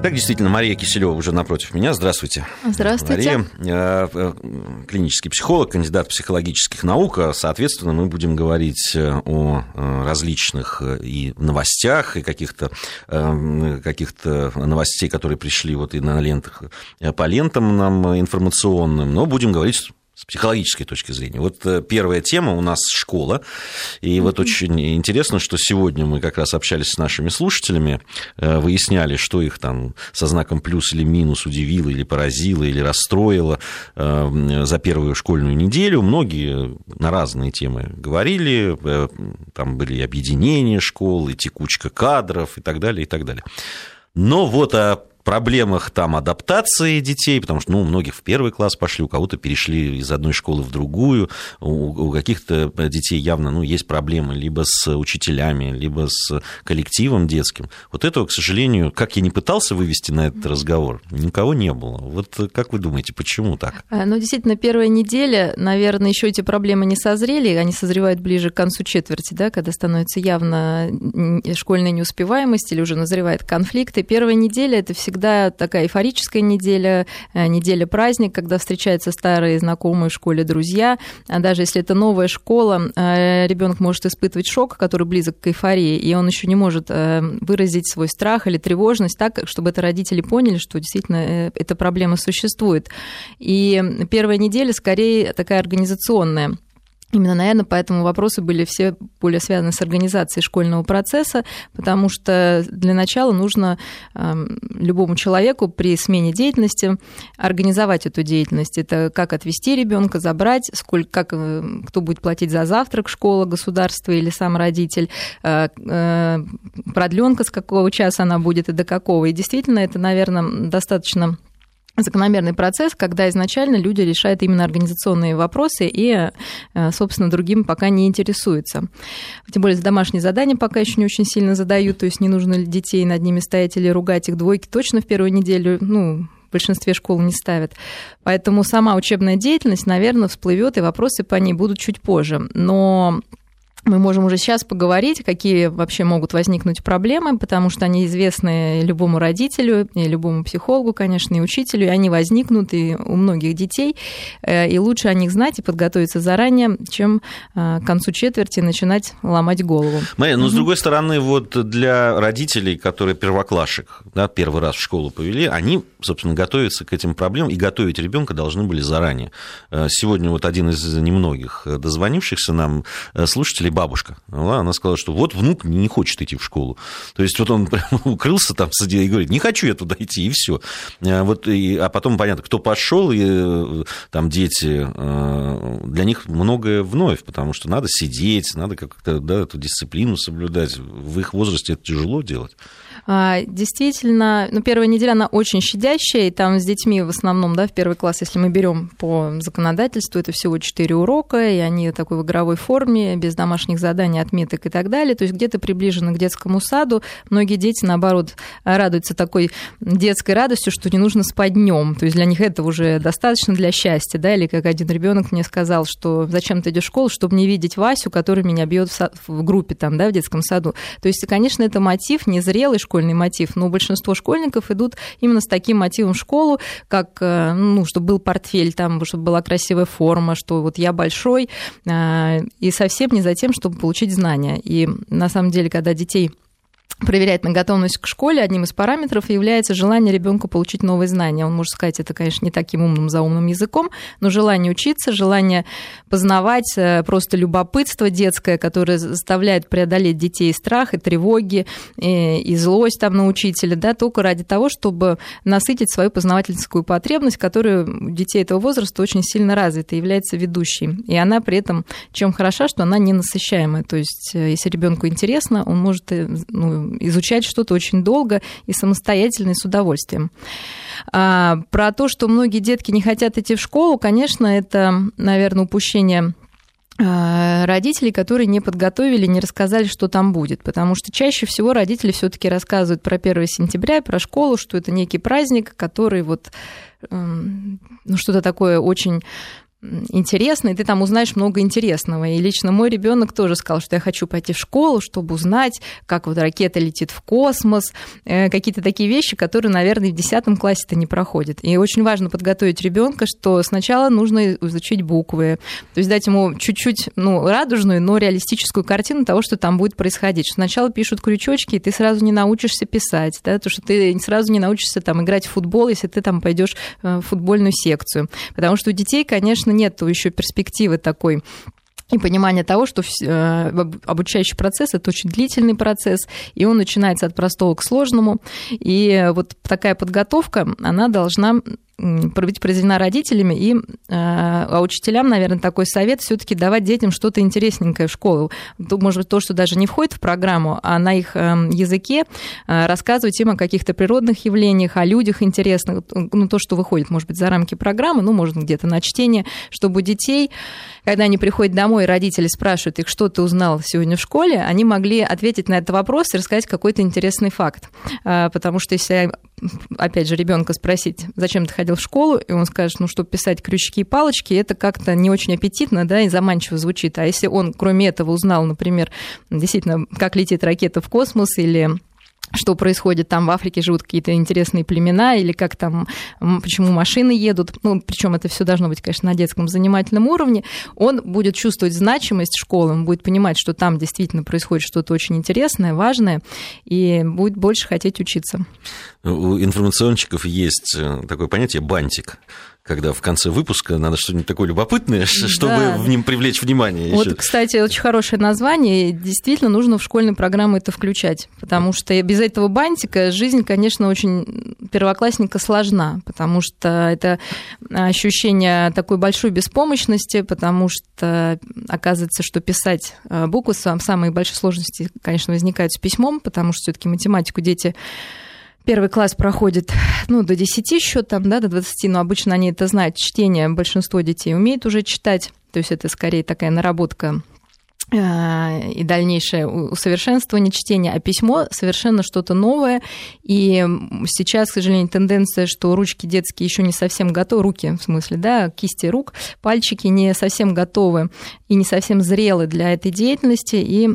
Так, действительно, Мария Киселева уже напротив меня. Здравствуйте. Здравствуйте. Мария, э, э, клинический психолог, кандидат психологических наук. А, соответственно, мы будем говорить э, о различных и новостях, и каких-то каких новостей, которые пришли вот и на лентах, по лентам нам информационным, но будем говорить с психологической точки зрения. Вот э, первая тема у нас школа. И mm-hmm. вот очень интересно, что сегодня мы как раз общались с нашими слушателями, э, выясняли, что их там со знаком плюс или минус удивило, или поразило, или расстроило э, за первую школьную неделю. Многие на разные темы говорили. Там были объединения школ, и текучка кадров, и так далее, и так далее. Но вот о проблемах там адаптации детей, потому что ну, у многих в первый класс пошли, у кого-то перешли из одной школы в другую, у, у каких-то детей явно ну, есть проблемы либо с учителями, либо с коллективом детским. Вот этого, к сожалению, как я не пытался вывести на этот разговор, никого не было. Вот как вы думаете, почему так? А, ну, действительно, первая неделя, наверное, еще эти проблемы не созрели, они созревают ближе к концу четверти, да, когда становится явно школьная неуспеваемость или уже назревает конфликт. И первая неделя – это всегда всегда такая эйфорическая неделя, э, неделя праздник, когда встречаются старые знакомые в школе друзья. А даже если это новая школа, э, ребенок может испытывать шок, который близок к эйфории, и он еще не может э, выразить свой страх или тревожность так, чтобы это родители поняли, что действительно эта проблема существует. И первая неделя скорее такая организационная. Именно, наверное, по этому вопросу были все более связаны с организацией школьного процесса, потому что для начала нужно э, любому человеку при смене деятельности организовать эту деятельность. Это как отвести ребенка, забрать, сколько, как, э, кто будет платить за завтрак, школа, государство или сам родитель, э, э, продленка, с какого часа она будет и до какого. И действительно, это, наверное, достаточно закономерный процесс, когда изначально люди решают именно организационные вопросы и, э, собственно, другим пока не интересуются. Тем более домашние задания пока еще не очень сильно задают, то есть не нужно ли детей над ними стоять или ругать их двойки точно в первую неделю, ну, в большинстве школ не ставят. Поэтому сама учебная деятельность, наверное, всплывет, и вопросы по ней будут чуть позже. Но мы можем уже сейчас поговорить, какие вообще могут возникнуть проблемы, потому что они известны любому родителю, и любому психологу, конечно, и учителю, и они возникнут и у многих детей, э, и лучше о них знать и подготовиться заранее, чем э, к концу четверти начинать ломать голову. Майя, но угу. с другой стороны, вот для родителей, которые первоклашек, да, первый раз в школу повели, они, собственно, готовятся к этим проблемам и готовить ребенка должны были заранее. Э, сегодня вот один из немногих дозвонившихся нам слушателей бабушка. Она сказала, что вот внук не хочет идти в школу. То есть вот он прям укрылся там и говорит, не хочу я туда идти, и все. А вот, и, а потом понятно, кто пошел, и э, там дети, э, для них многое вновь, потому что надо сидеть, надо как-то да, эту дисциплину соблюдать. В их возрасте это тяжело делать. А, действительно, ну, первая неделя, она очень щадящая, и там с детьми в основном, да, в первый класс, если мы берем по законодательству, это всего 4 урока, и они такой в игровой форме, без домашних заданий, отметок и так далее, то есть где-то приближены к детскому саду. Многие дети, наоборот, радуются такой детской радостью, что не нужно спать днем, то есть для них это уже достаточно для счастья, да, или как один ребенок мне сказал, что зачем ты идешь в школу, чтобы не видеть Васю, который меня бьет в, в группе там, да, в детском саду. То есть, конечно, это мотив незрелый школьный школьный мотив, но большинство школьников идут именно с таким мотивом в школу, как, э, ну, чтобы был портфель, там, чтобы была красивая форма, что вот я большой, э, и совсем не за тем, чтобы получить знания. И на самом деле, когда детей проверять на готовность к школе, одним из параметров является желание ребенка получить новые знания. Он может сказать это, конечно, не таким умным заумным языком, но желание учиться, желание познавать, э, просто любопытство детское, которое заставляет преодолеть детей страх, и тревоги, и, и злость там на учителя, да, только ради того, чтобы насытить свою познавательскую потребность, которая у детей этого возраста очень сильно развита, является ведущей. И она при этом чем хороша, что она не насыщаемая. То есть, э, если ребенку интересно, он может ну, изучать что-то очень долго и самостоятельно, и с удовольствием. А, про то, что многие детки не хотят идти в школу, конечно, это, наверное, упущение а, родителей, которые не подготовили, не рассказали, что там будет. Потому что чаще всего родители все-таки рассказывают про 1 сентября, про школу, что это некий праздник, который вот эм, ну, что-то такое очень интересно, и ты там узнаешь много интересного. И лично мой ребенок тоже сказал, что я хочу пойти в школу, чтобы узнать, как вот ракета летит в космос, э, какие-то такие вещи, которые, наверное, в 10 классе-то не проходят. И очень важно подготовить ребенка, что сначала нужно изучить буквы, то есть дать ему чуть-чуть ну, радужную, но реалистическую картину того, что там будет происходить. Что сначала пишут крючочки, и ты сразу не научишься писать, да, то, что ты сразу не научишься там играть в футбол, если ты там пойдешь э, в футбольную секцию. Потому что у детей, конечно, конечно, нет еще перспективы такой и понимание того, что э, обучающий процесс это очень длительный процесс, и он начинается от простого к сложному. И вот такая подготовка, она должна быть произведена родителями, и э, а учителям, наверное, такой совет все-таки давать детям что-то интересненькое в школу. Может быть, то, что даже не входит в программу, а на их эм, языке э, рассказывать им о каких-то природных явлениях, о людях интересных, ну, то, что выходит, может быть, за рамки программы, ну, может, где-то на чтение, чтобы детей, когда они приходят домой, родители спрашивают их, что ты узнал сегодня в школе, они могли ответить на этот вопрос и рассказать какой-то интересный факт. Э, потому что если опять же, ребенка спросить, зачем ты ходил в школу, и он скажет, ну, чтобы писать крючки и палочки, это как-то не очень аппетитно, да, и заманчиво звучит. А если он, кроме этого, узнал, например, действительно, как летит ракета в космос или что происходит там в Африке, живут какие-то интересные племена, или как там, почему машины едут, ну, причем это все должно быть, конечно, на детском занимательном уровне, он будет чувствовать значимость школы, он будет понимать, что там действительно происходит что-то очень интересное, важное, и будет больше хотеть учиться. У информационщиков есть э, такое понятие «бантик», когда в конце выпуска надо что-нибудь такое любопытное, чтобы да. в нем привлечь внимание. Вот, еще. кстати, очень хорошее название. Действительно, нужно в школьные программы это включать, потому что без этого бантика жизнь, конечно, очень первоклассника сложна, потому что это ощущение такой большой беспомощности, потому что оказывается, что писать э, буквы самые большие сложности, конечно, возникают с письмом, потому что все-таки математику дети первый класс проходит, ну, до 10 еще там, да, до 20, но обычно они это знают, чтение большинство детей умеет уже читать, то есть это скорее такая наработка э, и дальнейшее усовершенствование чтения, а письмо совершенно что-то новое. И сейчас, к сожалению, тенденция, что ручки детские еще не совсем готовы, руки в смысле, да, кисти рук, пальчики не совсем готовы и не совсем зрелы для этой деятельности, и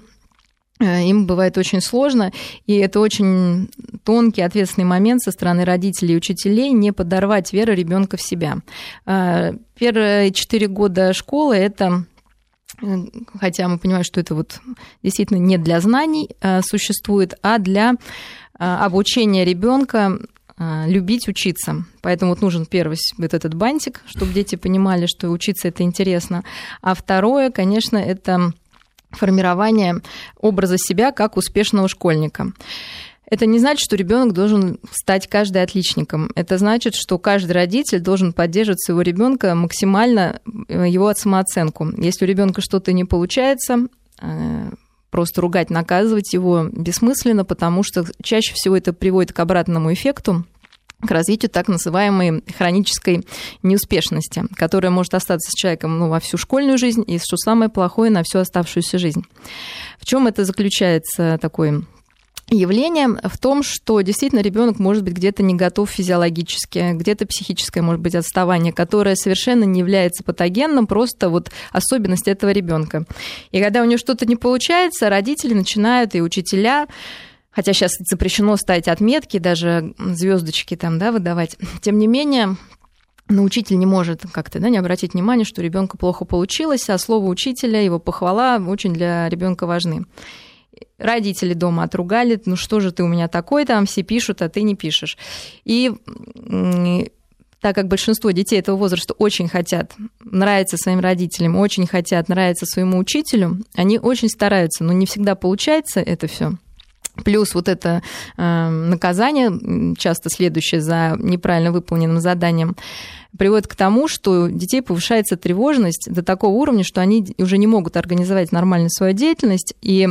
им бывает очень сложно, и это очень тонкий, ответственный момент со стороны родителей и учителей не подорвать веру ребенка в себя. Э, первые четыре года школы это э, хотя мы понимаем, что это вот действительно не для знаний существует, а для обучения ребенка любить учиться. Поэтому вот нужен первый вот этот бантик, чтобы дети понимали, что учиться это интересно. А второе, конечно, это формирование образа себя как успешного школьника. Это не значит, что ребенок должен стать каждый отличником. Это значит, что каждый родитель должен поддерживать своего ребенка максимально э, его самооценку. Если у ребенка что-то не получается, э, просто ругать, наказывать его бессмысленно, потому что чаще всего это приводит к обратному эффекту, к развитию так называемой хронической неуспешности, которая может остаться с человеком ну, во всю школьную жизнь и, что самое плохое, на всю оставшуюся жизнь. В чем это заключается такой явление в том, что действительно ребенок может быть где-то не готов физиологически, где-то психическое может быть отставание, которое совершенно не является патогенным, просто вот особенность этого ребенка. И когда у него что-то не получается, родители начинают и учителя хотя сейчас запрещено ставить отметки, даже звездочки там, да, выдавать. Тем не менее, но учитель не может как-то да, не обратить внимание, что ребенку плохо получилось, а слово учителя, его похвала очень для ребенка важны. Родители дома отругали, ну что же ты у меня такой, там все пишут, а ты не пишешь. И так как большинство детей этого возраста очень хотят нравиться своим родителям, очень хотят нравиться своему учителю, они очень стараются, но не всегда получается это все. Плюс вот это э, наказание, часто следующее за неправильно выполненным заданием, приводит к тому, что у детей повышается тревожность до такого уровня, что они уже не могут организовать нормально свою деятельность, и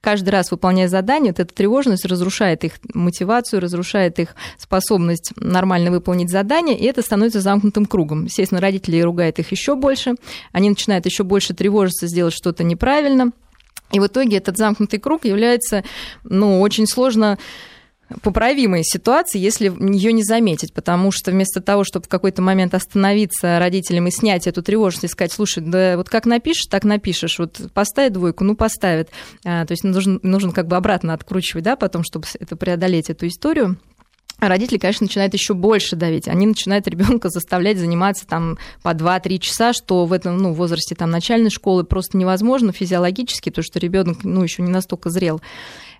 каждый раз выполняя задание, вот эта тревожность разрушает их мотивацию, разрушает их способность нормально выполнить задание, и это становится замкнутым кругом. Естественно, родители ругают их еще больше, они начинают еще больше тревожиться, сделать что-то неправильно – и в итоге этот замкнутый круг является, ну, очень сложно поправимой ситуации, если ее не заметить, потому что вместо того, чтобы в какой-то момент остановиться родителям и снять эту тревожность и сказать, слушай, да вот как напишешь, так напишешь, вот поставь двойку, ну поставит. А, то есть нужен, нужен как бы обратно откручивать, да, потом, чтобы это преодолеть эту историю. Родители, конечно, начинают еще больше давить. Они начинают ребенка заставлять заниматься там по 2-3 часа, что в этом ну, возрасте там, начальной школы просто невозможно физиологически, потому что ребенок ну, еще не настолько зрел.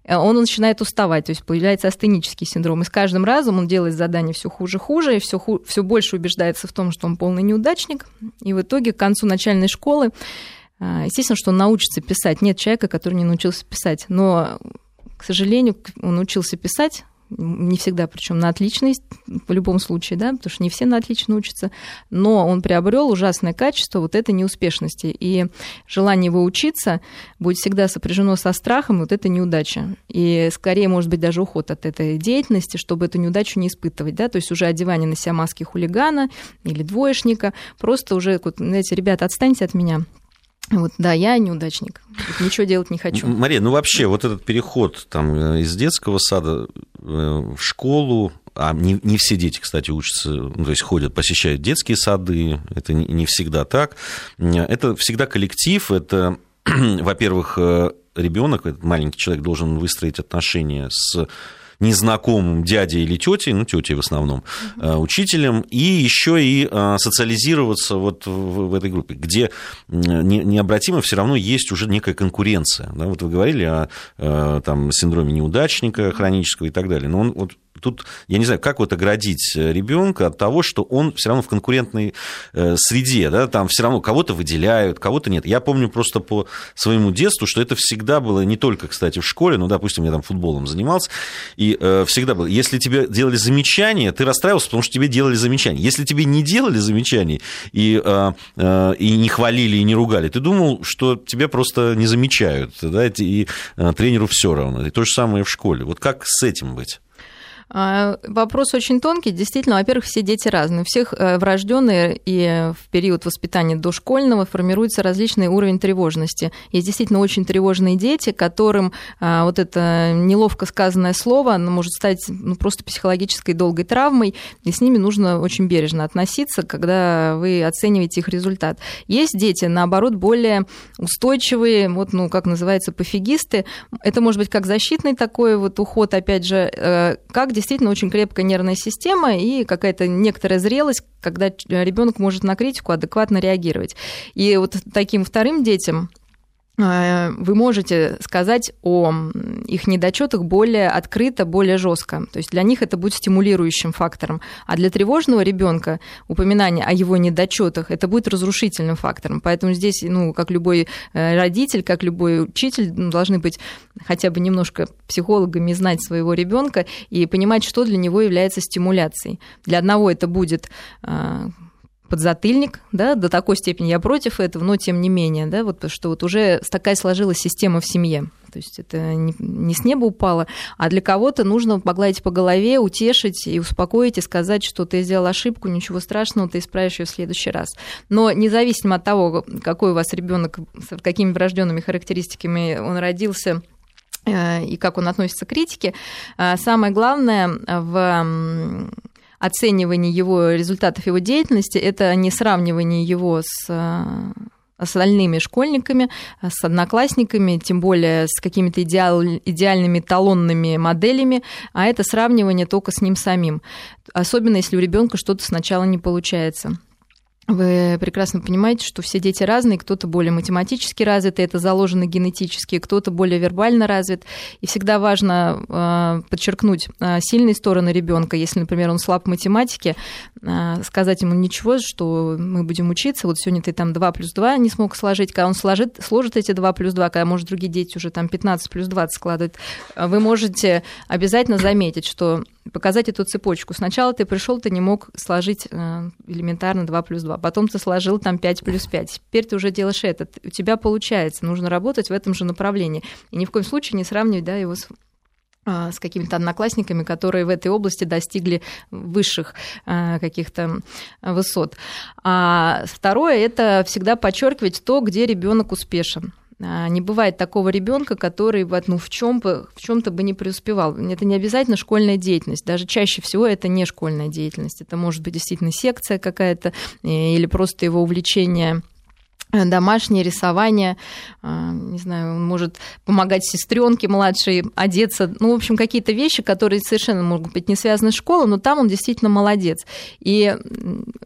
Э, он начинает уставать, то есть появляется астенический синдром. И с каждым разом он делает задание все хуже хуже, и все, ху- все больше убеждается в том, что он полный неудачник. И в итоге к концу начальной школы, э, естественно, что он научится писать. Нет человека, который не научился писать. Но, к сожалению, он научился писать не всегда, причем на отличность в любом случае, да, потому что не все на отлично учатся, но он приобрел ужасное качество вот этой неуспешности, и желание его учиться будет всегда сопряжено со страхом вот этой неудачи, и скорее, может быть, даже уход от этой деятельности, чтобы эту неудачу не испытывать, да, то есть уже одевание на себя маски хулигана или двоечника, просто уже, знаете, ребята, отстаньте от меня, вот, да, я неудачник. Ничего делать не хочу. Мария, ну вообще вот этот переход там, э, из детского сада э, в школу, а не, не все дети, кстати, учатся, ну, то есть ходят, посещают детские сады, это не, не всегда так. Это всегда коллектив, это, во-первых, э, ребенок, маленький человек должен выстроить отношения с незнакомым дядей или тетей, ну, тетей в основном, э, учителем, и еще и э, социализироваться вот в, в этой группе, где необратимо все равно есть уже некая конкуренция. Да? Вот вы говорили о э, там, синдроме неудачника хронического и так далее. Но он вот тут, я не знаю, как вот оградить ребенка от того, что он все равно в конкурентной э, среде, да, там все равно кого-то выделяют, кого-то нет. Я помню просто по своему детству, что это всегда было не только, кстати, в школе, ну, допустим, я там футболом занимался, и э, всегда было, если тебе делали замечания, ты расстраивался, потому что тебе делали замечания. Если тебе не делали замечаний и, э, э, и не хвалили, и не ругали, ты думал, что тебя просто не замечают, да, и э, тренеру все равно. И то же самое в школе. Вот как с этим быть? А, вопрос очень тонкий. Действительно, во-первых, все дети разные. У всех э, врожденные и в период воспитания дошкольного формируется различный уровень тревожности. Есть действительно очень тревожные дети, которым а, вот это неловко сказанное слово оно может стать ну, просто психологической долгой травмой, и с ними нужно очень бережно относиться, когда вы оцениваете их результат. Есть дети, наоборот, более устойчивые, вот, ну, как называется, пофигисты. Это может быть как защитный такой вот уход, опять же, э, как действительно очень крепкая нервная система и какая-то некоторая зрелость, когда ребенок может на критику адекватно реагировать. И вот таким вторым детям вы можете сказать о их недочетах более открыто, более жестко. То есть для них это будет стимулирующим фактором. А для тревожного ребенка упоминание о его недочетах это будет разрушительным фактором. Поэтому здесь, ну, как любой э, родитель, как любой учитель, ну, должны быть хотя бы немножко психологами знать своего ребенка и понимать, что для него является стимуляцией. Для одного это будет э, подзатыльник, да, до такой степени я против этого, но тем не менее, да, вот что вот уже такая сложилась система в семье. То есть это не, с неба упало, а для кого-то нужно погладить по голове, утешить и успокоить, и сказать, что ты сделал ошибку, ничего страшного, ты исправишь ее в следующий раз. Но независимо от того, какой у вас ребенок, с какими врожденными характеристиками он родился, э, и как он относится к критике, э, самое главное в оценивание его результатов его деятельности, это не сравнивание его с э, остальными школьниками, с одноклассниками, тем более с какими-то идеал, идеальными талонными моделями, а это сравнивание только с ним самим. Особенно если у ребенка что-то сначала не получается. Вы прекрасно понимаете, что все дети разные, кто-то более математически развит, и это заложено генетически, кто-то более вербально развит. И всегда важно э, подчеркнуть э, сильные стороны ребенка. Если, например, он слаб в математике, э, сказать ему ничего, что мы будем учиться, вот сегодня ты там 2 плюс 2 не смог сложить, когда он сложит, сложит эти 2 плюс 2, когда, может, другие дети уже там 15 плюс 20 складывают, вы можете обязательно заметить, что показать эту цепочку. Сначала ты пришел, ты не мог сложить элементарно 2 плюс 2 потом ты сложил там 5 плюс 5. Теперь ты уже делаешь это. У тебя получается. Нужно работать в этом же направлении. И ни в коем случае не сравнивать да, его с а, с какими-то одноклассниками, которые в этой области достигли высших а, каких-то высот. А второе – это всегда подчеркивать то, где ребенок успешен. А, не бывает такого ребенка, который ну, в, чем бы, в чем-то бы не преуспевал. Это не обязательно школьная деятельность. Даже чаще всего это не школьная деятельность. Это может быть действительно секция какая-то э, или просто его увлечение домашнее рисование, а, не знаю, он может помогать сестренке младшей одеться, ну, в общем, какие-то вещи, которые совершенно могут быть не связаны с школой, но там он действительно молодец. И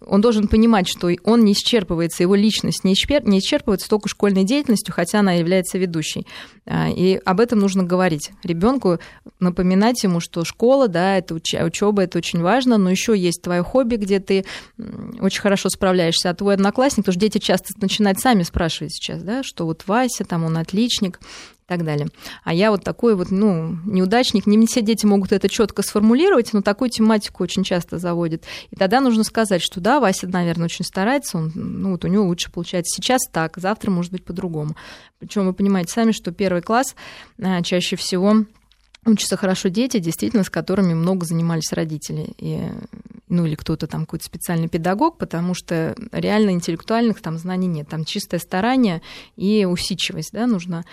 он должен понимать, что он не исчерпывается, его личность не исчерпывается только школьной деятельностью, хотя она является ведущей. А, и об этом нужно говорить. Ребенку напоминать ему, что школа, да, это учеба, это очень важно, но еще есть твое хобби, где ты очень хорошо справляешься, а твой одноклассник, потому что дети часто начинают сами спрашивать сейчас, да, что вот Вася, там он отличник и так далее. А я вот такой вот, ну, неудачник. Не все дети могут это четко сформулировать, но такую тематику очень часто заводят. И тогда нужно сказать, что да, Вася, наверное, очень старается, он, ну, вот у него лучше получается сейчас так, завтра может быть по-другому. Причем вы понимаете сами, что первый класс а, чаще всего учатся хорошо дети, действительно, с которыми много занимались родители. И, ну, или кто-то там какой-то специальный педагог, потому что реально интеллектуальных там знаний нет. Там чистое старание и усидчивость, да, нужно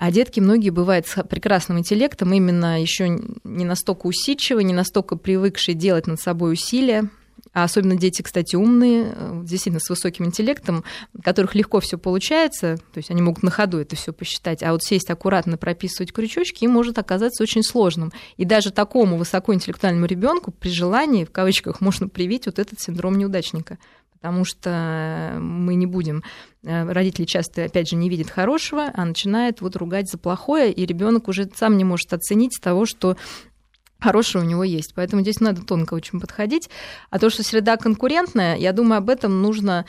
а детки многие бывают с прекрасным интеллектом, именно еще не настолько усидчивые, не настолько привыкшие делать над собой усилия, а особенно дети, кстати, умные, э, действительно с высоким интеллектом, которых легко все получается, то есть они могут на ходу это все посчитать, а вот сесть аккуратно прописывать крючочки им может оказаться очень сложным. И даже такому высокоинтеллектуальному ребенку при желании, в кавычках, можно привить вот этот синдром неудачника потому что мы не будем. Э, родители часто, опять же, не видят хорошего, а начинают вот ругать за плохое, и ребенок уже сам не может оценить того, что хорошее у него есть. Поэтому здесь надо тонко очень подходить. А то, что среда конкурентная, я думаю, об этом нужно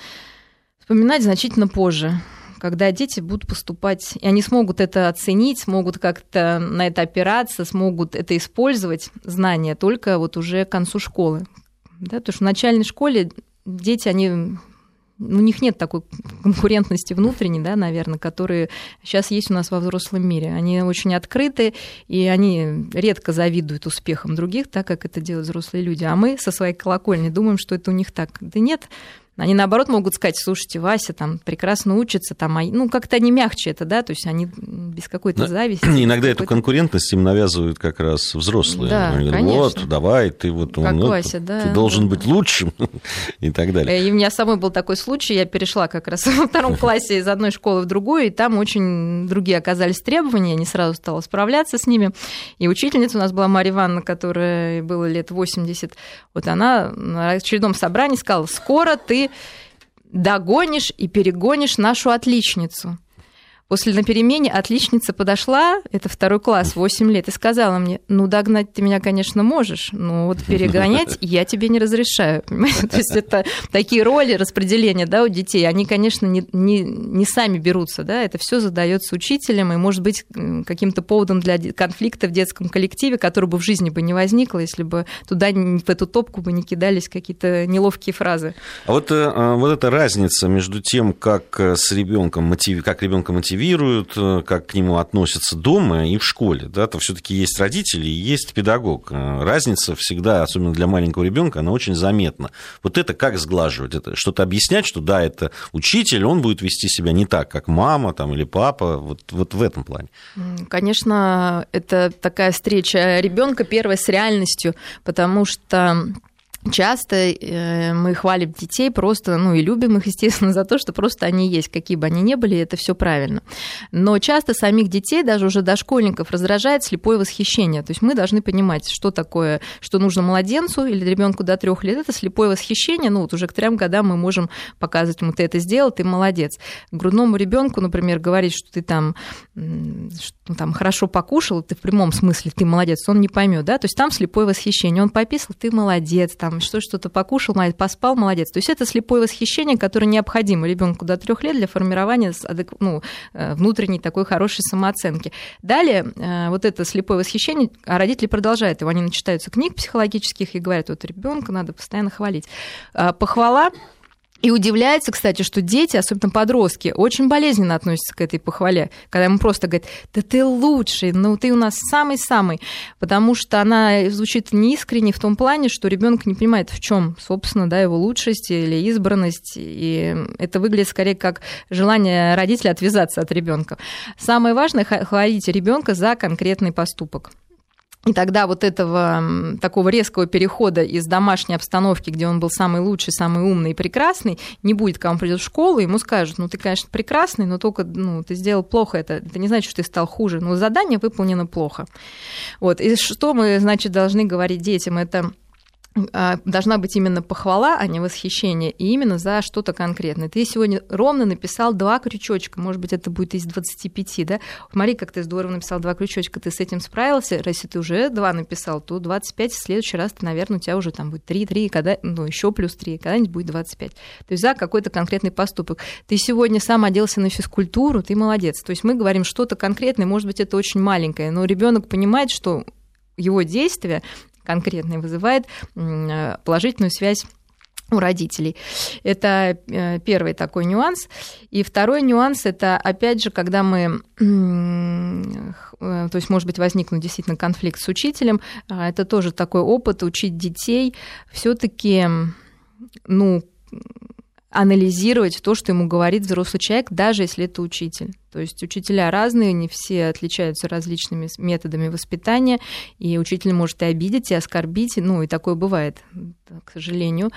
вспоминать значительно позже когда дети будут поступать, и они смогут это оценить, смогут как-то на это опираться, смогут это использовать, знания, только вот уже к концу школы. Да, потому что в начальной школе дети, они у них нет такой конкурентности внутренней, да, наверное, которые сейчас есть у нас во взрослом мире. Они очень открыты, и они редко завидуют успехам других, так как это делают взрослые люди. А мы со своей колокольни думаем, что это у них так. Да нет, они, наоборот, могут сказать, слушайте, Вася там прекрасно учится, там, а... ну, как-то они мягче это, да, то есть они без какой-то зависти. Иногда эту конкурентность им навязывают как раз взрослые. Да, они говорят, конечно. вот, давай, ты вот как ну, Вася, да, ты должен да. быть лучшим и так далее. И у меня самой был такой случай, я перешла как раз во втором классе из одной школы в другую, и там очень другие оказались требования, я не сразу стала справляться с ними. И учительница у нас была Марья Ивановна, которая было лет 80, вот она на очередном собрании сказала, скоро ты догонишь и перегонишь нашу отличницу. После на перемене отличница подошла, это второй класс, 8 лет, и сказала мне, ну, догнать ты меня, конечно, можешь, но вот перегонять я тебе не разрешаю. Понимаете? То есть это такие роли распределения да, у детей, они, конечно, не, не, не сами берутся, да, это все задается учителем, и может быть каким-то поводом для конфликта в детском коллективе, который бы в жизни бы не возникло, если бы туда, в эту топку бы не кидались какие-то неловкие фразы. А вот, э, а вот эта разница между тем, как э, с ребенком мотив... как ребенка мотивирует, мотивируют, э, как к нему относятся дома и в школе. Да, то все-таки есть родители есть педагог. Э, разница всегда, особенно для маленького ребенка, она очень заметна. Вот это как сглаживать? Это что-то объяснять, что да, это учитель, он будет вести себя не так, как мама там, или папа. Вот, вот в этом плане. Конечно, это такая встреча ребенка первая с реальностью, потому что Часто э, мы хвалим детей просто, ну и любим их, естественно, за то, что просто они есть, какие бы они ни были, это все правильно. Но часто самих детей, даже уже дошкольников, раздражает слепое восхищение. То есть мы должны понимать, что такое, что нужно младенцу или ребенку до трех лет, это слепое восхищение. Ну вот уже к трем годам мы можем показывать ему, ты это сделал, ты молодец. Грудному ребенку, например, говорить, что ты там, что, там хорошо покушал, ты в прямом смысле, ты молодец, он не поймет, да, то есть там слепое восхищение. Он пописал, ты молодец, там там что что-то покушал, поспал, молодец. То есть это слепое восхищение, которое необходимо ребенку до трех лет для формирования ну, э, внутренней такой хорошей самооценки. Далее э, вот это слепое восхищение, а родители продолжают его, они начитаются книг психологических и говорят, вот ребенка надо постоянно хвалить. А, похвала И удивляется, кстати, что дети, особенно подростки, очень болезненно относятся к этой похвале, когда ему просто говорят, да ты лучший, ну ты у нас самый-самый, потому что она звучит неискренне в том плане, что ребенок не понимает, в чем, собственно, да, его лучшесть или избранность, и это выглядит скорее как желание родителя отвязаться от ребенка. Самое важное – хвалить ребенка за конкретный поступок. И тогда вот этого такого резкого перехода из домашней обстановки, где он был самый лучший, самый умный и прекрасный, не будет, когда он придет в школу, ему скажут, ну ты, конечно, прекрасный, но только ну, ты сделал плохо это. Это не значит, что ты стал хуже, но задание выполнено плохо. Вот. И что мы, значит, должны говорить детям? Это должна быть именно похвала, а не восхищение, и именно за что-то конкретное. Ты сегодня ровно написал два крючочка, может быть, это будет из 25, да? Смотри, как ты здорово написал два крючочка, ты с этим справился, если ты уже два написал, то 25 в следующий раз, ты, наверное, у тебя уже там будет 3, 3, когда, ну, еще плюс 3, когда-нибудь будет 25. То есть за какой-то конкретный поступок. Ты сегодня сам оделся на физкультуру, ты молодец. То есть мы говорим что-то конкретное, может быть, это очень маленькое, но ребенок понимает, что его действия конкретный вызывает положительную связь у родителей. Это э, первый такой нюанс. И второй нюанс это, опять же, когда мы, э, то есть, может быть, возникнут действительно конфликт с учителем, а это тоже такой опыт учить детей все-таки, ну, анализировать то, что ему говорит взрослый человек, даже если это учитель. То есть учителя разные, не все отличаются различными методами воспитания, и учитель может и обидеть, и оскорбить, ну и такое бывает, к сожалению.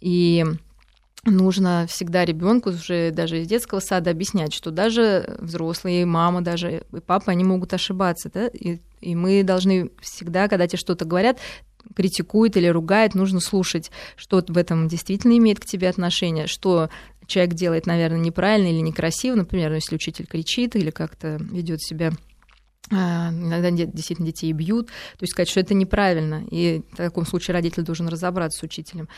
И нужно всегда ребенку уже даже из детского сада объяснять, что даже взрослые, и мама, даже и папа, они могут ошибаться, да, и, и мы должны всегда, когда тебе что-то говорят, критикует или ругает, нужно слушать, что в этом действительно имеет к тебе отношение, что человек делает, наверное, неправильно или некрасиво, например, если учитель кричит или как-то ведет себя иногда действительно детей бьют, то есть сказать, что это неправильно, и в таком случае родитель должен разобраться с учителем,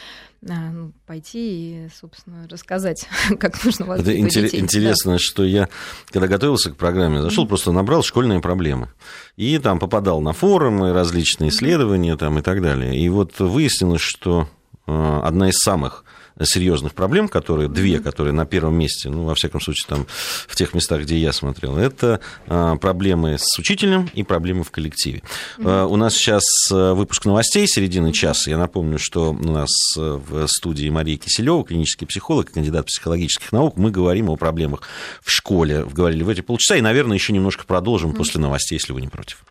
а, ну, пойти и, собственно, рассказать, как нужно воспитывать Это детей. Интересно, да. что я, когда готовился к программе, зашел, mm-hmm. просто набрал школьные проблемы, и там попадал на форумы, различные исследования там, и так далее, и вот выяснилось, что а, одна из самых серьезных проблем, которые, две, которые на первом месте, ну, во всяком случае, там, в тех местах, где я смотрел, это а, проблемы с учителем и проблемы в коллективе. Mm-hmm. У нас сейчас э, выпуск новостей середины часа. Я напомню, что у нас в студии Мария Киселева, клинический психолог, кандидат психологических наук. Мы говорим о проблемах в школе. Говорили в эти полчаса. И, наверное, еще немножко продолжим mm-hmm. после новостей, если вы не против.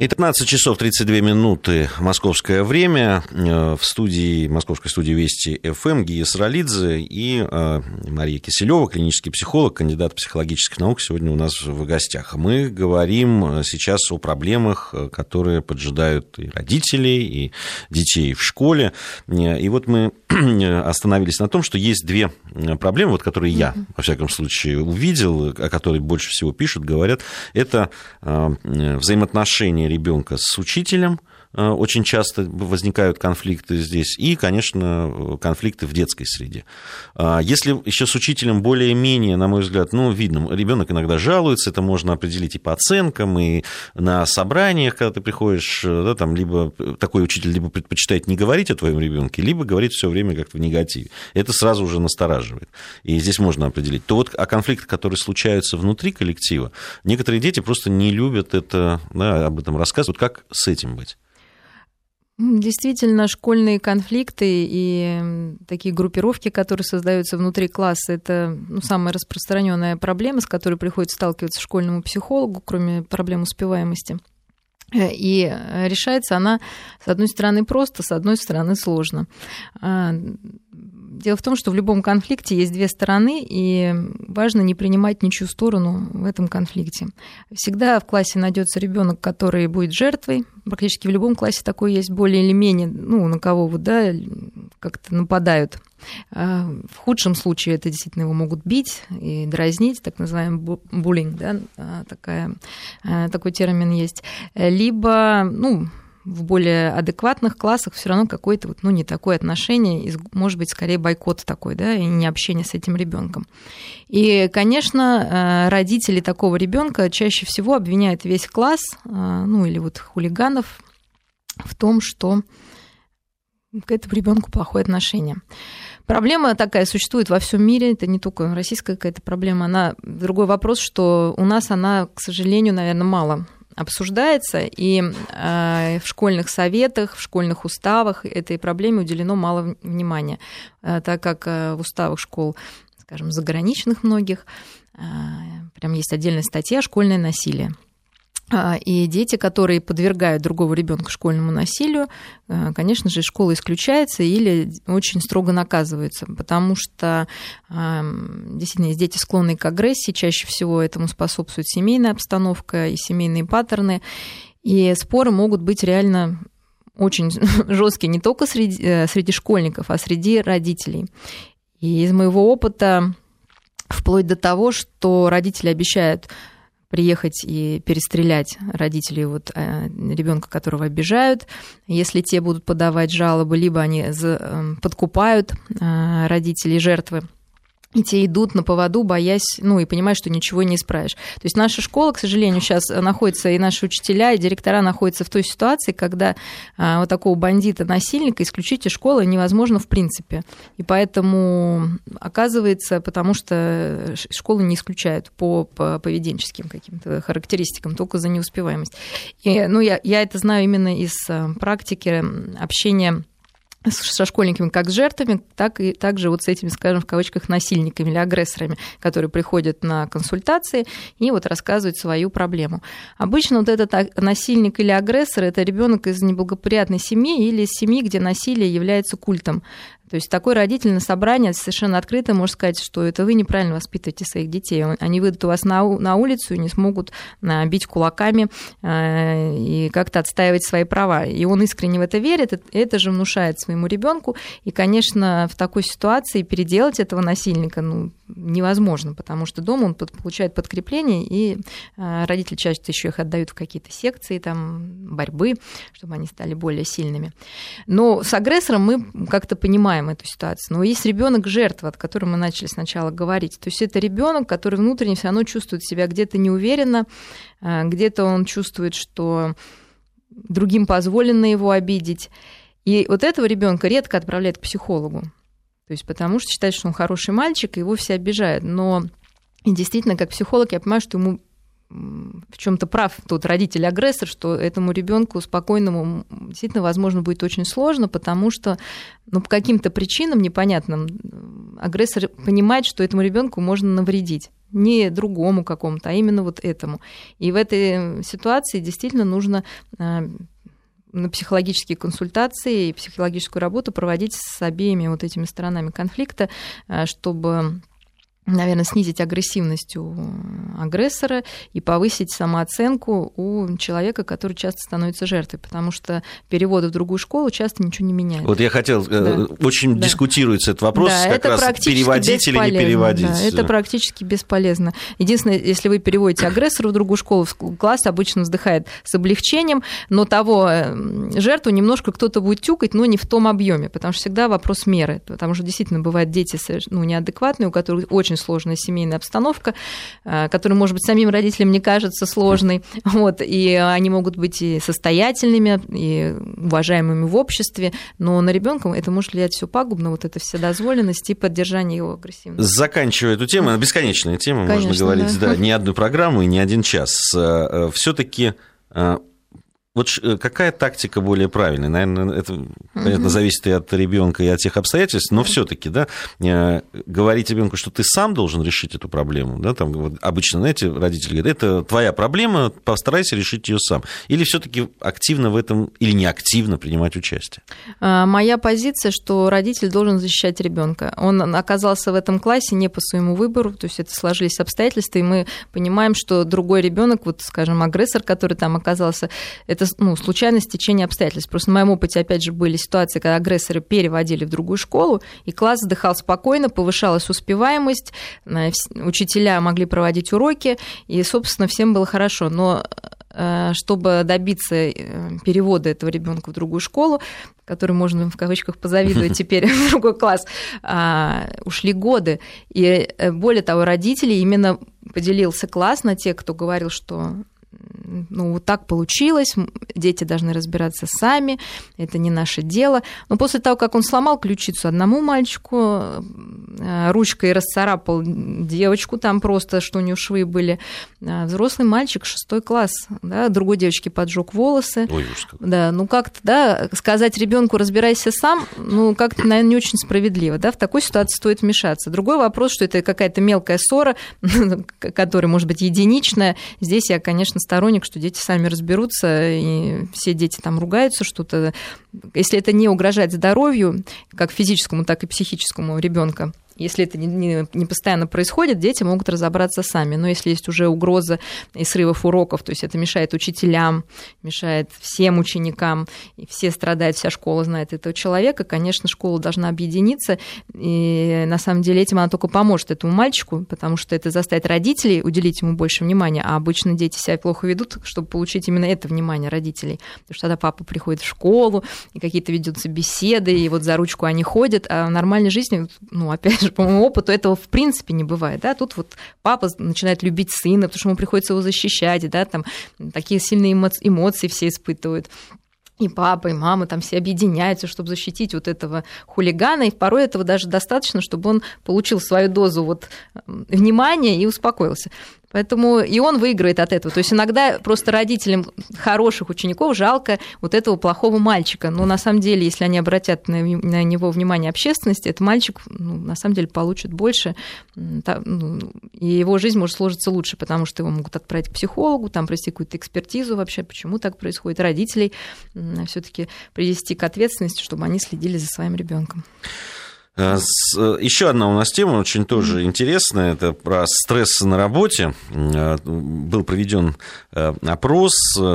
И 15 часов 32 минуты московское время. Э, в студии, московской студии Вести ФМ Гия Саралидзе и э, Мария Киселева, клинический психолог, кандидат психологических наук, сегодня у нас в гостях. Мы говорим э, сейчас о проблемах, которые поджидают и родителей, и детей в школе. И вот мы остановились на том, что есть две проблемы, вот, которые я, во всяком случае, увидел, о которых больше всего пишут, говорят. Это взаимоотношения ребенка с учителем, очень часто возникают конфликты здесь, и, конечно, конфликты в детской среде. А если еще с учителем более-менее, на мой взгляд, ну, видно, ребенок иногда жалуется, это можно определить и по оценкам, и на собраниях, когда ты приходишь, э, да, там, либо такой учитель либо предпочитает не говорить о твоем ребенке, либо говорит все время как-то в негативе. Это сразу уже настораживает. И здесь можно определить. То вот о конфликтах, которые случаются внутри коллектива, некоторые дети просто не любят это, да, об этом рассказывать. Вот как с этим быть? Действительно, школьные конфликты и такие группировки, которые создаются внутри класса, это ну, самая распространенная проблема, с которой приходится сталкиваться школьному психологу, кроме проблем успеваемости. И решается она, с одной стороны, просто, с одной стороны, сложно. Дело в том, что в любом конфликте есть две стороны, и важно не принимать ничью сторону в этом конфликте. Всегда в классе найдется ребенок, который будет жертвой. Практически в любом классе такой есть более или менее, ну, на кого вот, да, как-то нападают. А в худшем случае это действительно его могут бить и дразнить, так называемый буллинг, да, а, такая, а, такой термин есть. Либо, ну, в более адекватных классах все равно какое-то вот, ну, не такое отношение, может быть, скорее бойкот такой, да, и не общение с этим ребенком. И, конечно, э, родители такого ребенка чаще всего обвиняют весь класс, э, ну, или вот хулиганов в том, что к этому ребенку плохое отношение. Проблема такая существует во всем мире, это не только российская какая-то проблема. Она другой вопрос, что у нас она, к сожалению, наверное, мало обсуждается, и э, в школьных советах, в школьных уставах этой проблеме уделено мало внимания, э, так как э, в уставах школ, скажем, заграничных многих, прям есть отдельная статья «Школьное насилие». А, и дети, которые подвергают другого ребенка школьному насилию, э, конечно же, из школы исключаются или очень строго наказываются, потому что действительно есть дети, склонные к агрессии, чаще всего этому способствует семейная обстановка и семейные паттерны, и споры могут быть реально очень жесткие не только среди, э, среди школьников, а среди родителей. И из моего опыта вплоть до того, что родители обещают приехать и перестрелять родителей вот, э, ребенка, которого обижают. Если те будут подавать жалобы, либо они э, подкупают э, родителей жертвы и те идут на поводу, боясь, ну и понимают, что ничего не исправишь. То есть наша школа, к сожалению, сейчас находится, и наши учителя, и директора находятся в той ситуации, когда а, вот такого бандита-насильника исключить из школы невозможно в принципе. И поэтому оказывается, потому что школы не исключают по, по поведенческим каким-то характеристикам, только за неуспеваемость. И, ну, я, я это знаю именно из а, практики общения со школьниками как с жертвами, так и также вот с этими, скажем, в кавычках, насильниками или агрессорами, которые приходят на консультации и вот рассказывают свою проблему. Обычно вот этот насильник или агрессор – это ребенок из неблагоприятной семьи или из семьи, где насилие является культом. То есть такой родитель на собрании совершенно открыто может сказать, что это вы неправильно воспитываете своих детей. Они выйдут у вас на, на улицу и не смогут а, бить кулаками а, и как-то отстаивать свои права. И он искренне в это верит, это же внушает своему ребенку. И, конечно, в такой ситуации переделать этого насильника ну, невозможно, потому что дома он получает подкрепление, и а, родители чаще еще их отдают в какие-то секции там, борьбы, чтобы они стали более сильными. Но с агрессором мы как-то понимаем, понимаем эту ситуацию. Но есть ребенок жертва, от которой мы начали сначала говорить. То есть это ребенок, который внутренне все равно чувствует себя где-то неуверенно, э, где-то он чувствует, что другим позволено его обидеть. И вот этого ребенка редко отправляют к психологу. То есть потому что считают, что он хороший мальчик, и его все обижают. Но и действительно, как психолог, я понимаю, что ему в чем-то прав тот родитель-агрессор, что этому ребенку спокойному действительно, возможно, будет очень сложно, потому что ну, по каким-то причинам непонятным агрессор понимает, что этому ребенку можно навредить не другому какому-то, а именно вот этому. И в этой ситуации действительно нужно а, на психологические консультации и психологическую работу проводить с обеими вот этими сторонами конфликта, а, чтобы наверное, снизить агрессивность у агрессора и повысить самооценку у человека, который часто становится жертвой, потому что переводы в другую школу часто ничего не меняют. Вот я хотел, э, да. очень да. дискутируется этот вопрос, да, как это раз переводить или не переводить. Да, это практически бесполезно. Единственное, если вы переводите агрессора в другую школу, класс обычно вздыхает с облегчением, но того э, жертву немножко кто-то будет тюкать, но не в том объеме, потому что всегда вопрос меры, потому что действительно бывают дети ну, неадекватные, у которых очень сложная семейная обстановка, э, которая, может быть, самим родителям не кажется сложной, вот, и они могут быть и состоятельными, и уважаемыми в обществе, но на ребенка это может влиять все пагубно, вот эта вседозволенность и поддержание его агрессивности. Заканчивая эту тему, бесконечная тема, Конечно, можно говорить, да. да, не одну программу и не один час. Э, Все-таки э, вот э, какая тактика более правильная? Наверное, это, понятно, зависит и от ребенка, и от тех обстоятельств, но все-таки, да, э, говорить ребенку, что ты сам должен решить эту проблему, да, там вот обычно, знаете, родители говорят, это твоя проблема, постарайся решить ее сам. Или все-таки активно в этом, или не активно принимать участие? А, моя позиция, что родитель должен защищать ребенка. Он оказался в этом классе не по своему выбору, то есть это сложились обстоятельства, и мы понимаем, что другой ребенок, вот, скажем, агрессор, который там оказался, это ну, случайное стечение обстоятельств. Просто в моем опыте, опять же, были ситуации, когда агрессоры переводили в другую школу, и класс вздыхал спокойно, повышалась успеваемость, э, учителя могли проводить уроки, и, собственно, всем было хорошо. Но э, чтобы добиться э, перевода этого ребенка в другую школу, который можно в кавычках позавидовать теперь в другой класс, а, ушли годы. И более того, родители именно поделился класс на тех, кто говорил, что ну, вот так получилось, дети должны разбираться сами, это не наше дело. Но после того, как он сломал ключицу одному мальчику, э, ручкой расцарапал девочку, там просто, что у нее швы были, э, взрослый мальчик, шестой класс, да, другой девочке поджег волосы. Ой, да, ну как-то, да, сказать ребенку разбирайся сам, ну как-то, наверное, не очень справедливо, да, в такой ситуации стоит вмешаться. Другой вопрос, что это какая-то мелкая ссора, которая может быть единичная. Здесь я, конечно, сторонник, что дети сами разберутся, и все дети там ругаются, что-то. Если это не угрожает здоровью, как физическому, так и психическому ребенка, если это не, не, не постоянно происходит, дети могут разобраться сами. Но если есть уже угроза и срывов уроков, то есть это мешает учителям, мешает всем ученикам, и все страдают, вся школа знает этого человека, конечно, школа должна объединиться. И на самом деле этим она только поможет этому мальчику, потому что это заставит родителей уделить ему больше внимания, а обычно дети себя плохо ведут, чтобы получить именно это внимание родителей. Потому что тогда папа приходит в школу, и какие-то ведутся беседы, и вот за ручку они ходят, а в нормальной жизни, ну, опять же, же, по моему опыту, этого в принципе не бывает. Да? Тут вот папа начинает любить сына, потому что ему приходится его защищать, да, там такие сильные эмоции все испытывают и папа, и мама там все объединяются, чтобы защитить вот этого хулигана, и порой этого даже достаточно, чтобы он получил свою дозу вот внимания и успокоился. Поэтому и он выиграет от этого. То есть иногда просто родителям хороших учеников жалко вот этого плохого мальчика. Но на самом деле, если они обратят на, него внимание общественности, этот мальчик ну, на самом деле получит больше, ну, и его жизнь может сложиться лучше, потому что его могут отправить к психологу, там провести какую-то экспертизу вообще, почему так происходит, родителей все-таки привести к ответственности, чтобы они следили за своим ребенком. Э, э, Еще одна у нас тема очень тоже интересная, это про стресс на работе. Э, был проведен опрос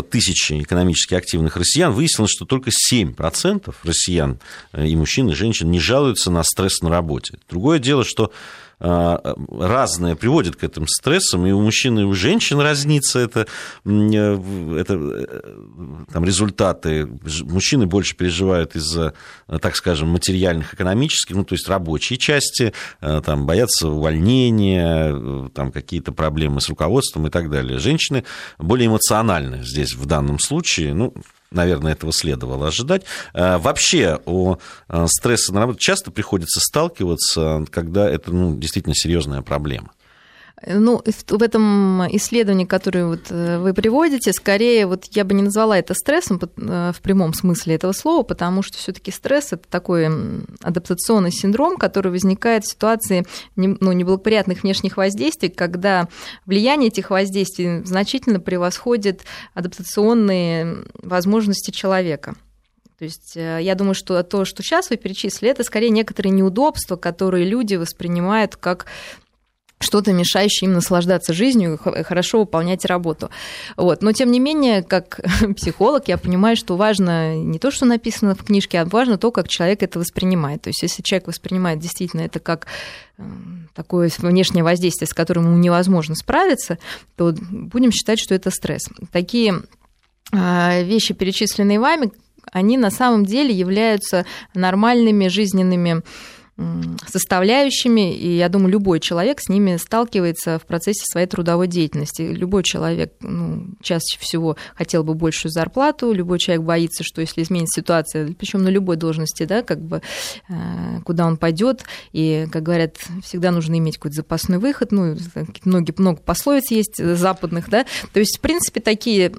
тысячи экономически активных россиян. Выяснилось, что только 7% россиян, и мужчин, и женщин, не жалуются на стресс на работе. Другое дело, что разное приводит к этим стрессам, и у мужчин, и у женщин разнится это, э, это э, там, результаты. Мужчины больше переживают из-за, так скажем, материальных, экономических, ну, то есть рабочей части, э, там, боятся увольнения, там, какие-то проблемы с руководством и так далее. Женщины более эмоциональны здесь в данном случае, ну, наверное, этого следовало ожидать. Э, вообще о э, стрессе на работе часто приходится сталкиваться, когда это ну, действительно серьезная проблема. Ну, в этом исследовании, которое вот э, вы приводите, скорее, вот я бы не назвала это стрессом э, в прямом смысле этого слова, потому что все-таки стресс это такой адаптационный синдром, который возникает в ситуации ну, неблагоприятных внешних воздействий, когда влияние этих воздействий значительно превосходит адаптационные возможности человека. То есть э, я думаю, что то, что сейчас вы перечислили, это скорее некоторые неудобства, которые люди воспринимают как что-то мешающее им наслаждаться жизнью и хорошо выполнять работу. Вот. Но, тем не менее, как психолог, я понимаю, что важно не то, что написано в книжке, а важно то, как человек это воспринимает. То есть, если человек воспринимает действительно это как эм, такое внешнее воздействие, с которым ему невозможно справиться, то будем считать, что это стресс. Такие а, вещи, перечисленные вами, они на самом деле являются нормальными жизненными составляющими, и я думаю, любой человек с ними сталкивается в процессе своей трудовой деятельности. Любой человек ну, чаще всего хотел бы большую зарплату, любой человек боится, что если изменится ситуация, причем на любой должности, да, как бы э, куда он пойдет, и, как говорят, всегда нужно иметь какой-то запасной выход, ну, многие, много пословиц есть западных, да, то есть, в принципе, такие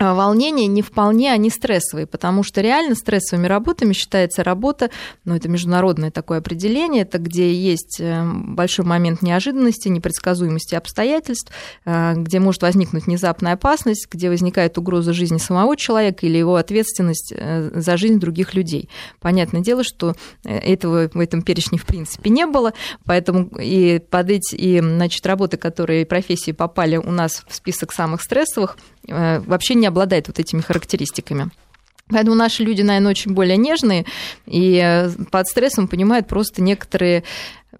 волнения не вполне они стрессовые, потому что реально стрессовыми работами считается работа, ну это международное такое определение, это где есть э, большой момент неожиданности, непредсказуемости обстоятельств, э, где может возникнуть внезапная опасность, где возникает угроза жизни самого человека или его ответственность э, за жизнь других людей. Понятное дело, что этого в этом перечне в принципе не было, поэтому и под эти и, значит, работы, которые профессии попали у нас в список самых стрессовых, вообще не обладает вот этими характеристиками. Поэтому наши люди, наверное, очень более нежные и э, под стрессом понимают просто некоторые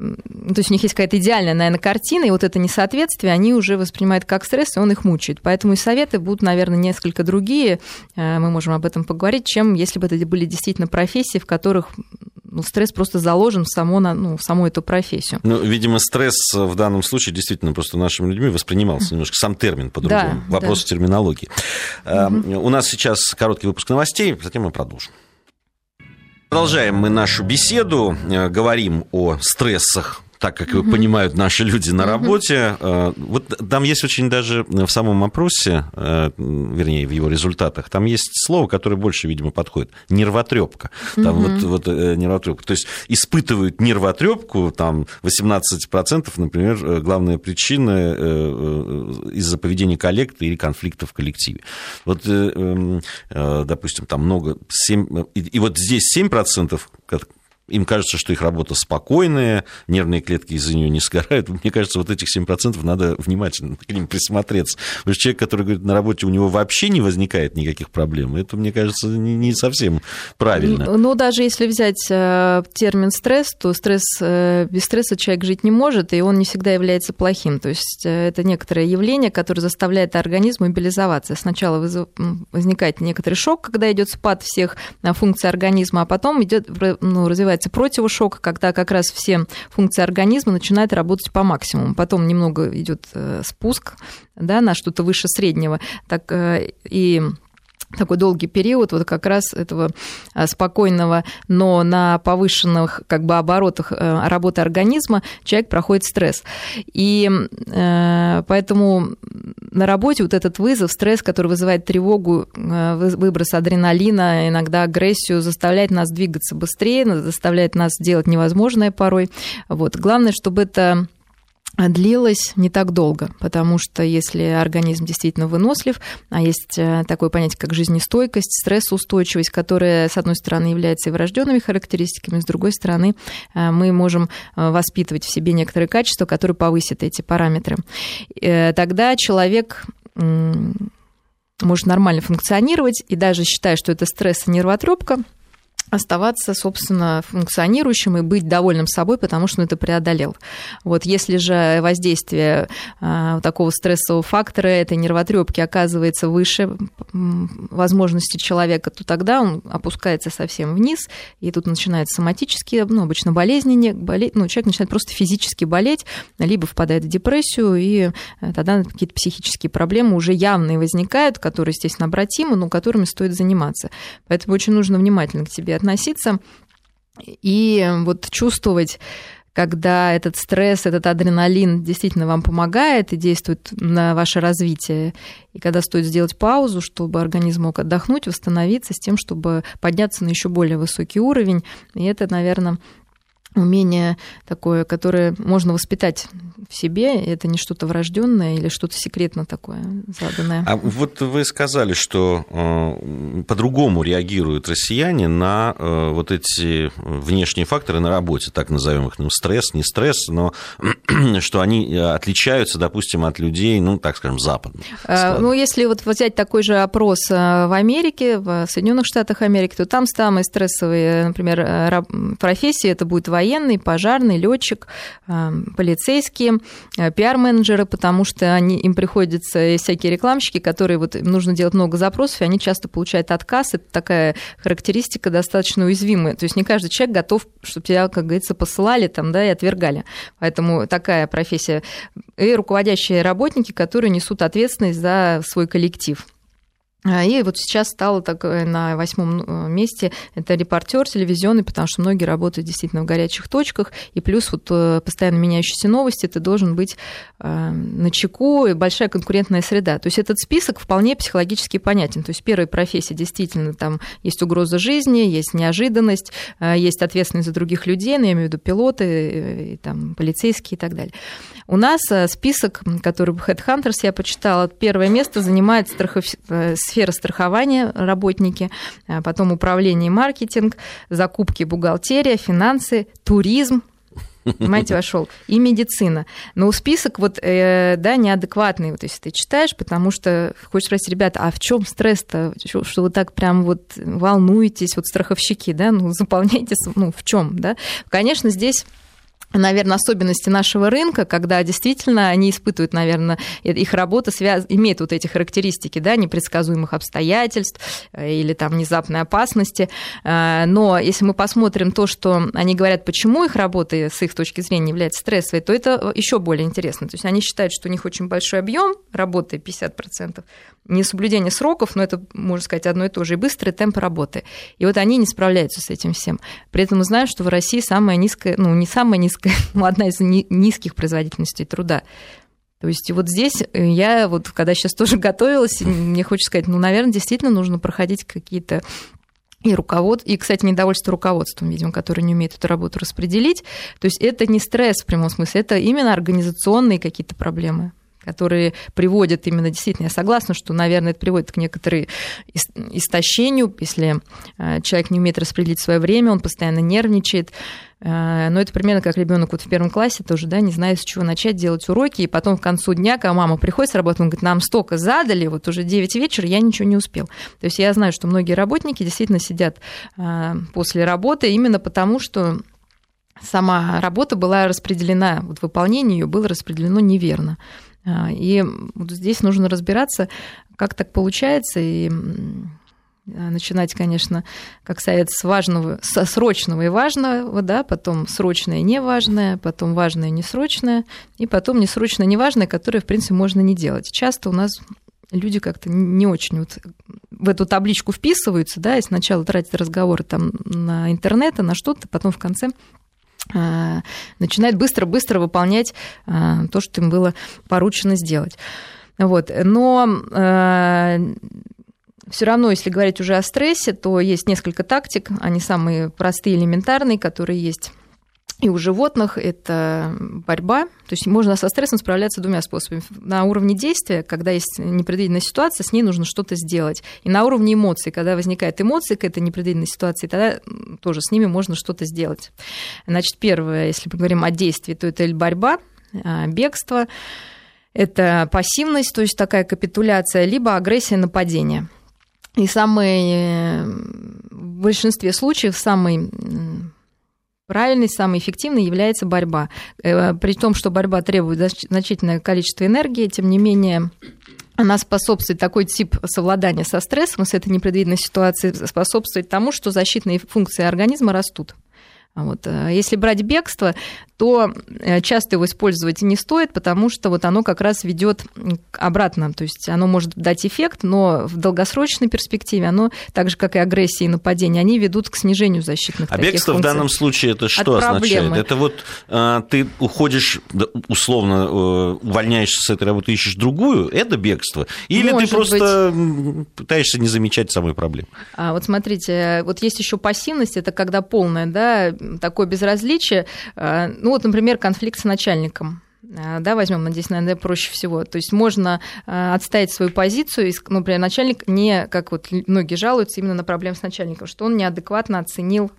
то есть у них есть какая-то идеальная, наверное, картина, и вот это несоответствие они уже воспринимают как стресс, и он их мучает. Поэтому и советы будут, наверное, несколько другие, э, мы можем об этом поговорить, чем если бы это были действительно профессии, в которых ну, стресс просто заложен в, само, ну, в саму эту профессию. Ну, видимо, стресс в данном случае действительно просто нашими людьми воспринимался немножко сам термин по-другому. Да, Вопрос да. терминологии. Угу. У нас сейчас короткий выпуск новостей, затем мы продолжим. Продолжаем мы нашу беседу, э, говорим о стрессах так как угу. понимают наши люди на работе. Угу. Вот там есть очень даже в самом опросе, э, вернее, в его результатах, там есть слово, которое больше, видимо, подходит. Нервотрепка. Там вот, вот э, нервотрепка. То есть испытывают нервотрепку, там 18%, например, главная причина из-за поведения коллег или конфликтов в коллективе. Вот, эм, допустим, там много, 7, и вот здесь 7%, им кажется, что их работа спокойная, нервные клетки из-за нее не сгорают. Мне кажется, вот этих 7% надо внимательно к ним присмотреться. Потому что человек, который говорит, на работе у него вообще не возникает никаких проблем, это, мне кажется, не, совсем правильно. Ну, ну, даже если взять э, термин стресс, то стресс, э, без стресса человек жить не может, и он не всегда является плохим. То есть э, это некоторое явление, которое заставляет организм мобилизоваться. Сначала возникает некоторый шок, когда идет спад всех функций организма, а потом идет, ну, развивается называется противошок, когда как раз все функции организма начинают работать по максимуму. Потом немного идет э, спуск да, на что-то выше среднего. Так, э, и такой долгий период вот как раз этого а, спокойного, но на повышенных как бы оборотах э, работы организма человек проходит стресс. И э, поэтому на работе вот этот вызов, стресс, который вызывает тревогу, э, выброс адреналина, иногда агрессию, заставляет нас двигаться быстрее, заставляет нас делать невозможное порой. Вот. Главное, чтобы это длилось не так долго, потому что если организм действительно вынослив, а есть э, такое понятие, как жизнестойкость, стрессоустойчивость, которая, с одной стороны, является и врожденными характеристиками, с другой стороны, э, мы можем э, воспитывать в себе некоторые качества, которые повысят эти параметры. Тогда человек может нормально функционировать, и даже считая, что это стресс и нервотрепка, оставаться, собственно, функционирующим и быть довольным собой, потому что он это преодолел. Вот если же воздействие а, такого стрессового фактора, этой нервотрепки оказывается выше возможности человека, то тогда он опускается совсем вниз, и тут начинаются соматические, ну, обычно болезни, не, болеть, ну, человек начинает просто физически болеть, либо впадает в депрессию, и э, тогда какие-то психические проблемы уже явные возникают, которые, естественно, обратимы, но которыми стоит заниматься. Поэтому очень нужно внимательно к себе относиться и вот чувствовать когда этот стресс, этот адреналин действительно вам помогает и действует на ваше развитие, и когда стоит сделать паузу, чтобы организм мог отдохнуть, восстановиться с тем, чтобы подняться на еще более высокий уровень. И это, наверное, умение такое, которое можно воспитать в себе, это не что-то врожденное или что-то секретно такое заданное. А вот вы сказали, что э, по-другому реагируют россияне на э, вот эти внешние факторы на работе, так назовем их, ну, стресс, не стресс, но что они отличаются, допустим, от людей, ну, так скажем, западных. А, ну, если вот взять такой же опрос э, в Америке, в Соединенных Штатах Америки, то там самые стрессовые, например, профессии, это будет военный, пожарный, летчик, полицейский, Э, пиар-менеджеры, потому что они, им приходятся всякие рекламщики, которые вот им нужно делать много запросов, и они часто получают отказ. Это такая характеристика достаточно уязвимая. То есть не каждый человек готов, чтобы тебя, как говорится, посылали там, да, и отвергали. Поэтому такая профессия. И руководящие работники, которые несут ответственность за свой коллектив. А, и вот сейчас стало так на восьмом э, месте это репортер телевизионный, потому что многие работают действительно в горячих точках, и плюс вот э, постоянно меняющиеся новости, ты должен быть э, на чеку, и большая конкурентная среда. То есть этот список вполне психологически понятен. То есть первая профессия действительно там есть угроза жизни, есть неожиданность, есть ответственность за других людей, ну, я имею в виду пилоты, и, там, полицейские и так далее. У нас список, который Headhunters я почитала, первое место занимает страхов сфера страхования работники, а потом управление и маркетинг, закупки, бухгалтерия, финансы, туризм, понимаете, вошел. И медицина. Но список вот, э, да, неадекватный, вот если ты читаешь, потому что хочешь спросить, ребята, а в чем стресс-то? Что, вы так прям вот волнуетесь, вот страховщики, да, ну, заполняйте, ну, в чем, да? Конечно, здесь наверное, особенности нашего рынка, когда действительно они испытывают, наверное, их работа связ... имеет вот эти характеристики, да, непредсказуемых обстоятельств э, или там внезапной опасности. Э, но если мы посмотрим то, что они говорят, почему их работа с их точки зрения является стрессовой, то это еще более интересно. То есть они считают, что у них очень большой объем работы, 50%, несоблюдение сроков, но это, можно сказать, одно и то же, и быстрый темп работы. И вот они не справляются с этим всем. При этом мы знаем, что в России самая низкая, ну, не самая низкая, но одна из низких производительностей труда. То есть вот здесь э, я вот, когда сейчас тоже готовилась, мне хочется сказать, ну, наверное, действительно нужно проходить какие-то и руковод... и, кстати, недовольство руководством, видимо, которое не умеет эту работу распределить. То есть это не стресс в прямом смысле, это именно организационные какие-то проблемы которые приводят именно действительно, я согласна, что, наверное, это приводит к некоторой истощению, если э, человек не умеет распределить свое время, он постоянно нервничает. Э, но это примерно как ребенок вот в первом классе тоже, да, не знает, с чего начать делать уроки, и потом к концу дня, когда мама приходит с работы, он говорит, нам столько задали, вот уже 9 вечера, я ничего не успел. То есть я знаю, что многие работники действительно сидят э, после работы именно потому, что сама работа была распределена, вот выполнение ее было распределено неверно. А, и вот здесь нужно разбираться, как так получается, и начинать, конечно, как совет с важного, со срочного и важного, да, потом срочное и неважное, потом важное и несрочное, и потом несрочное и неважное, которое, в принципе, можно не делать. Часто у нас люди как-то не очень вот в эту табличку вписываются, да, и сначала тратят разговоры там на интернет, на что-то, потом в конце а, начинает быстро-быстро выполнять а, то, что им было поручено сделать. Вот. Но а, все равно, если говорить уже о стрессе, то есть несколько тактик, они самые простые, элементарные, которые есть и у животных это борьба. То есть можно со стрессом справляться двумя способами. На уровне действия, когда есть непредвиденная ситуация, с ней нужно что-то сделать. И на уровне эмоций, когда возникает эмоции к этой непредвиденной ситуации, тогда тоже с ними можно что-то сделать. Значит, первое, если мы говорим о действии, то это борьба, а, бегство, это пассивность, то есть такая капитуляция, либо агрессия, нападение. И самый, в большинстве случаев самый правильной, самой эффективной является борьба. Э, при том, что борьба требует значительное количество энергии, тем не менее она способствует, такой тип совладания со стрессом, с этой непредвиденной ситуацией, способствует тому, что защитные функции организма растут. Вот. Э, если брать бегство, то э, часто его использовать не стоит, потому что вот оно как раз ведет обратно. То есть оно может дать эффект, но в долгосрочной перспективе оно, так же как и агрессия и нападение, они ведут к снижению защитных А бегство функций. в данном случае это что означает? Это вот а, ты уходишь, условно, э, увольняешься с этой работы, ищешь другую, это бегство? Или может ты просто быть. пытаешься не замечать самой проблемы? А, вот смотрите, вот есть еще пассивность, это когда полное, да, такое безразличие, а, ну, вот, например, конфликт с начальником а, да, возьмем, надеюсь, наверное, проще всего. То есть можно а, отставить свою позицию, ну, например, начальник не, как вот многие жалуются именно на проблемы с начальником, что он неадекватно оценил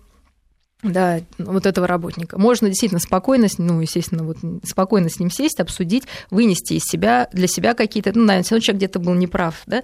да, вот этого работника. Можно действительно спокойно, ну, естественно, вот спокойно с ним сесть, обсудить, вынести из себя, для себя какие-то, ну, наверное, все равно человек где-то был неправ, да,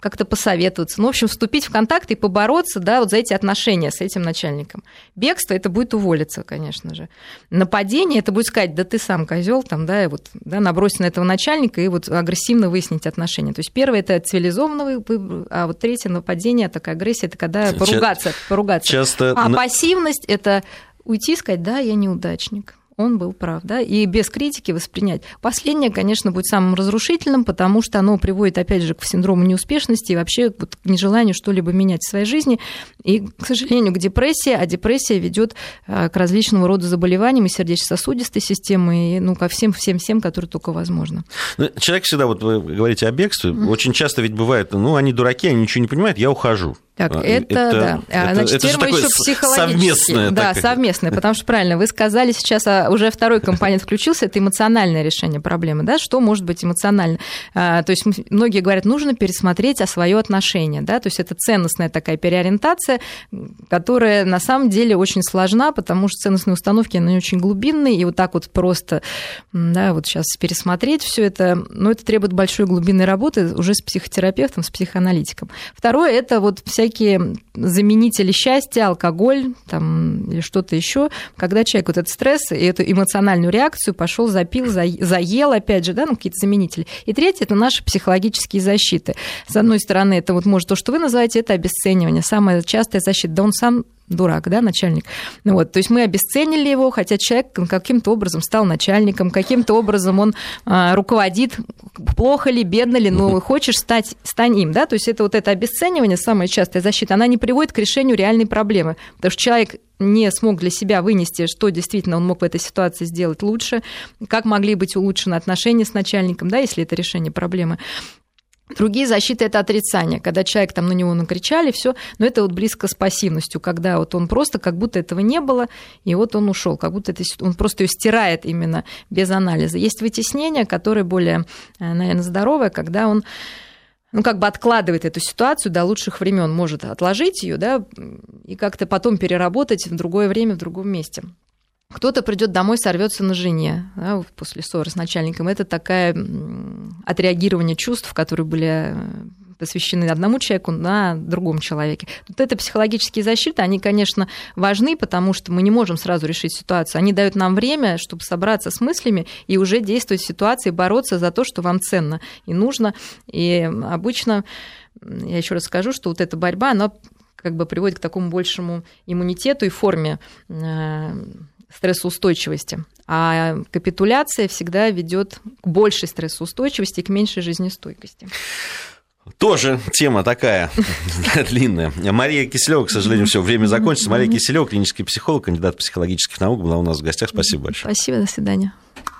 как-то посоветоваться, ну, в общем, вступить в контакт и побороться, да, вот за эти отношения с этим начальником. Бегство это будет уволиться, конечно же. Нападение это будет сказать, да ты сам козел, там, да, и вот, да, набросить на этого начальника и вот агрессивно выяснить отношения. То есть первое это цивилизованный выбор, а вот третье нападение, такая агрессия, это когда поругаться, поругаться. Часто... А пассивность – это уйти и сказать, да, я неудачник он был прав, да, и без критики воспринять. Последнее, конечно, будет самым разрушительным, потому что оно приводит, опять же, к синдрому неуспешности и вообще вот к нежеланию что-либо менять в своей жизни, и, к сожалению, к депрессии, а депрессия ведет э, к различного рода заболеваниям и сердечно-сосудистой системы, и, ну, ко всем, всем, всем, которые только возможно. Ну, человек всегда, вот вы говорите о бегстве, mm-hmm. очень часто ведь бывает, ну, они дураки, они ничего не понимают, я ухожу. Так, а, это, это да. Это, Значит, это мы еще психологически. Совместное. Да, такое. совместное, потому что правильно, вы сказали сейчас о уже второй компонент включился, это эмоциональное решение проблемы, да, что может быть эмоционально. А, то есть многие говорят, нужно пересмотреть свое отношение, да, то есть это ценностная такая переориентация, которая на самом деле очень сложна, потому что ценностные установки, они очень глубинные, и вот так вот просто, да, вот сейчас пересмотреть все это, ну, это требует большой глубинной работы уже с психотерапевтом, с психоаналитиком. Второе, это вот всякие заменители счастья, алкоголь там, или что-то еще, когда человек вот этот стресс и эту эмоциональную реакцию пошел, запил, заел, опять же, да, ну, какие-то заменители. И третье – это наши психологические защиты. С одной стороны, это вот может то, что вы называете, это обесценивание. Самая частая защита. Да он сам дурак, да, начальник. Ну, вот, то есть мы обесценили его, хотя человек каким-то образом стал начальником, каким-то образом он а, руководит, плохо ли, бедно ли, но хочешь стать, стань им, да, то есть это вот это обесценивание, самая частая защита, она не приводит к решению реальной проблемы, потому что человек не смог для себя вынести, что действительно он мог в этой ситуации сделать лучше, как могли быть улучшены отношения с начальником, да, если это решение проблемы. Другие защиты это отрицание, когда человек там на него накричали, все, но это вот близко с пассивностью, когда вот он просто как будто этого не было, и вот он ушел, как будто это, он просто ее стирает именно без анализа. Есть вытеснение, которое более, э, наверное, здоровое, когда он ну, как бы откладывает эту ситуацию до лучших времен, может отложить ее, да, и как-то потом переработать в другое время, в другом месте. Кто-то придет домой, сорвется на жене да, после ссоры с начальником. Это такая отреагирование чувств, которые были э, посвящены одному человеку на другом человеке. Вот это психологические защиты, они, конечно, важны, потому что мы не можем сразу решить ситуацию. Они дают нам время, чтобы собраться с мыслями и уже действовать в ситуации, бороться за то, что вам ценно и нужно. И обычно, я еще раз скажу, что вот эта борьба, она как бы приводит к такому большему иммунитету и форме э, стрессоустойчивости. А капитуляция всегда ведет к большей стрессоустойчивости и к меньшей жизнестойкости. Тоже тема такая длинная. Мария Киселева, к сожалению, все, время закончится. Мария Киселева, клинический психолог, кандидат психологических наук, была у нас в гостях. Спасибо большое. Спасибо, до свидания.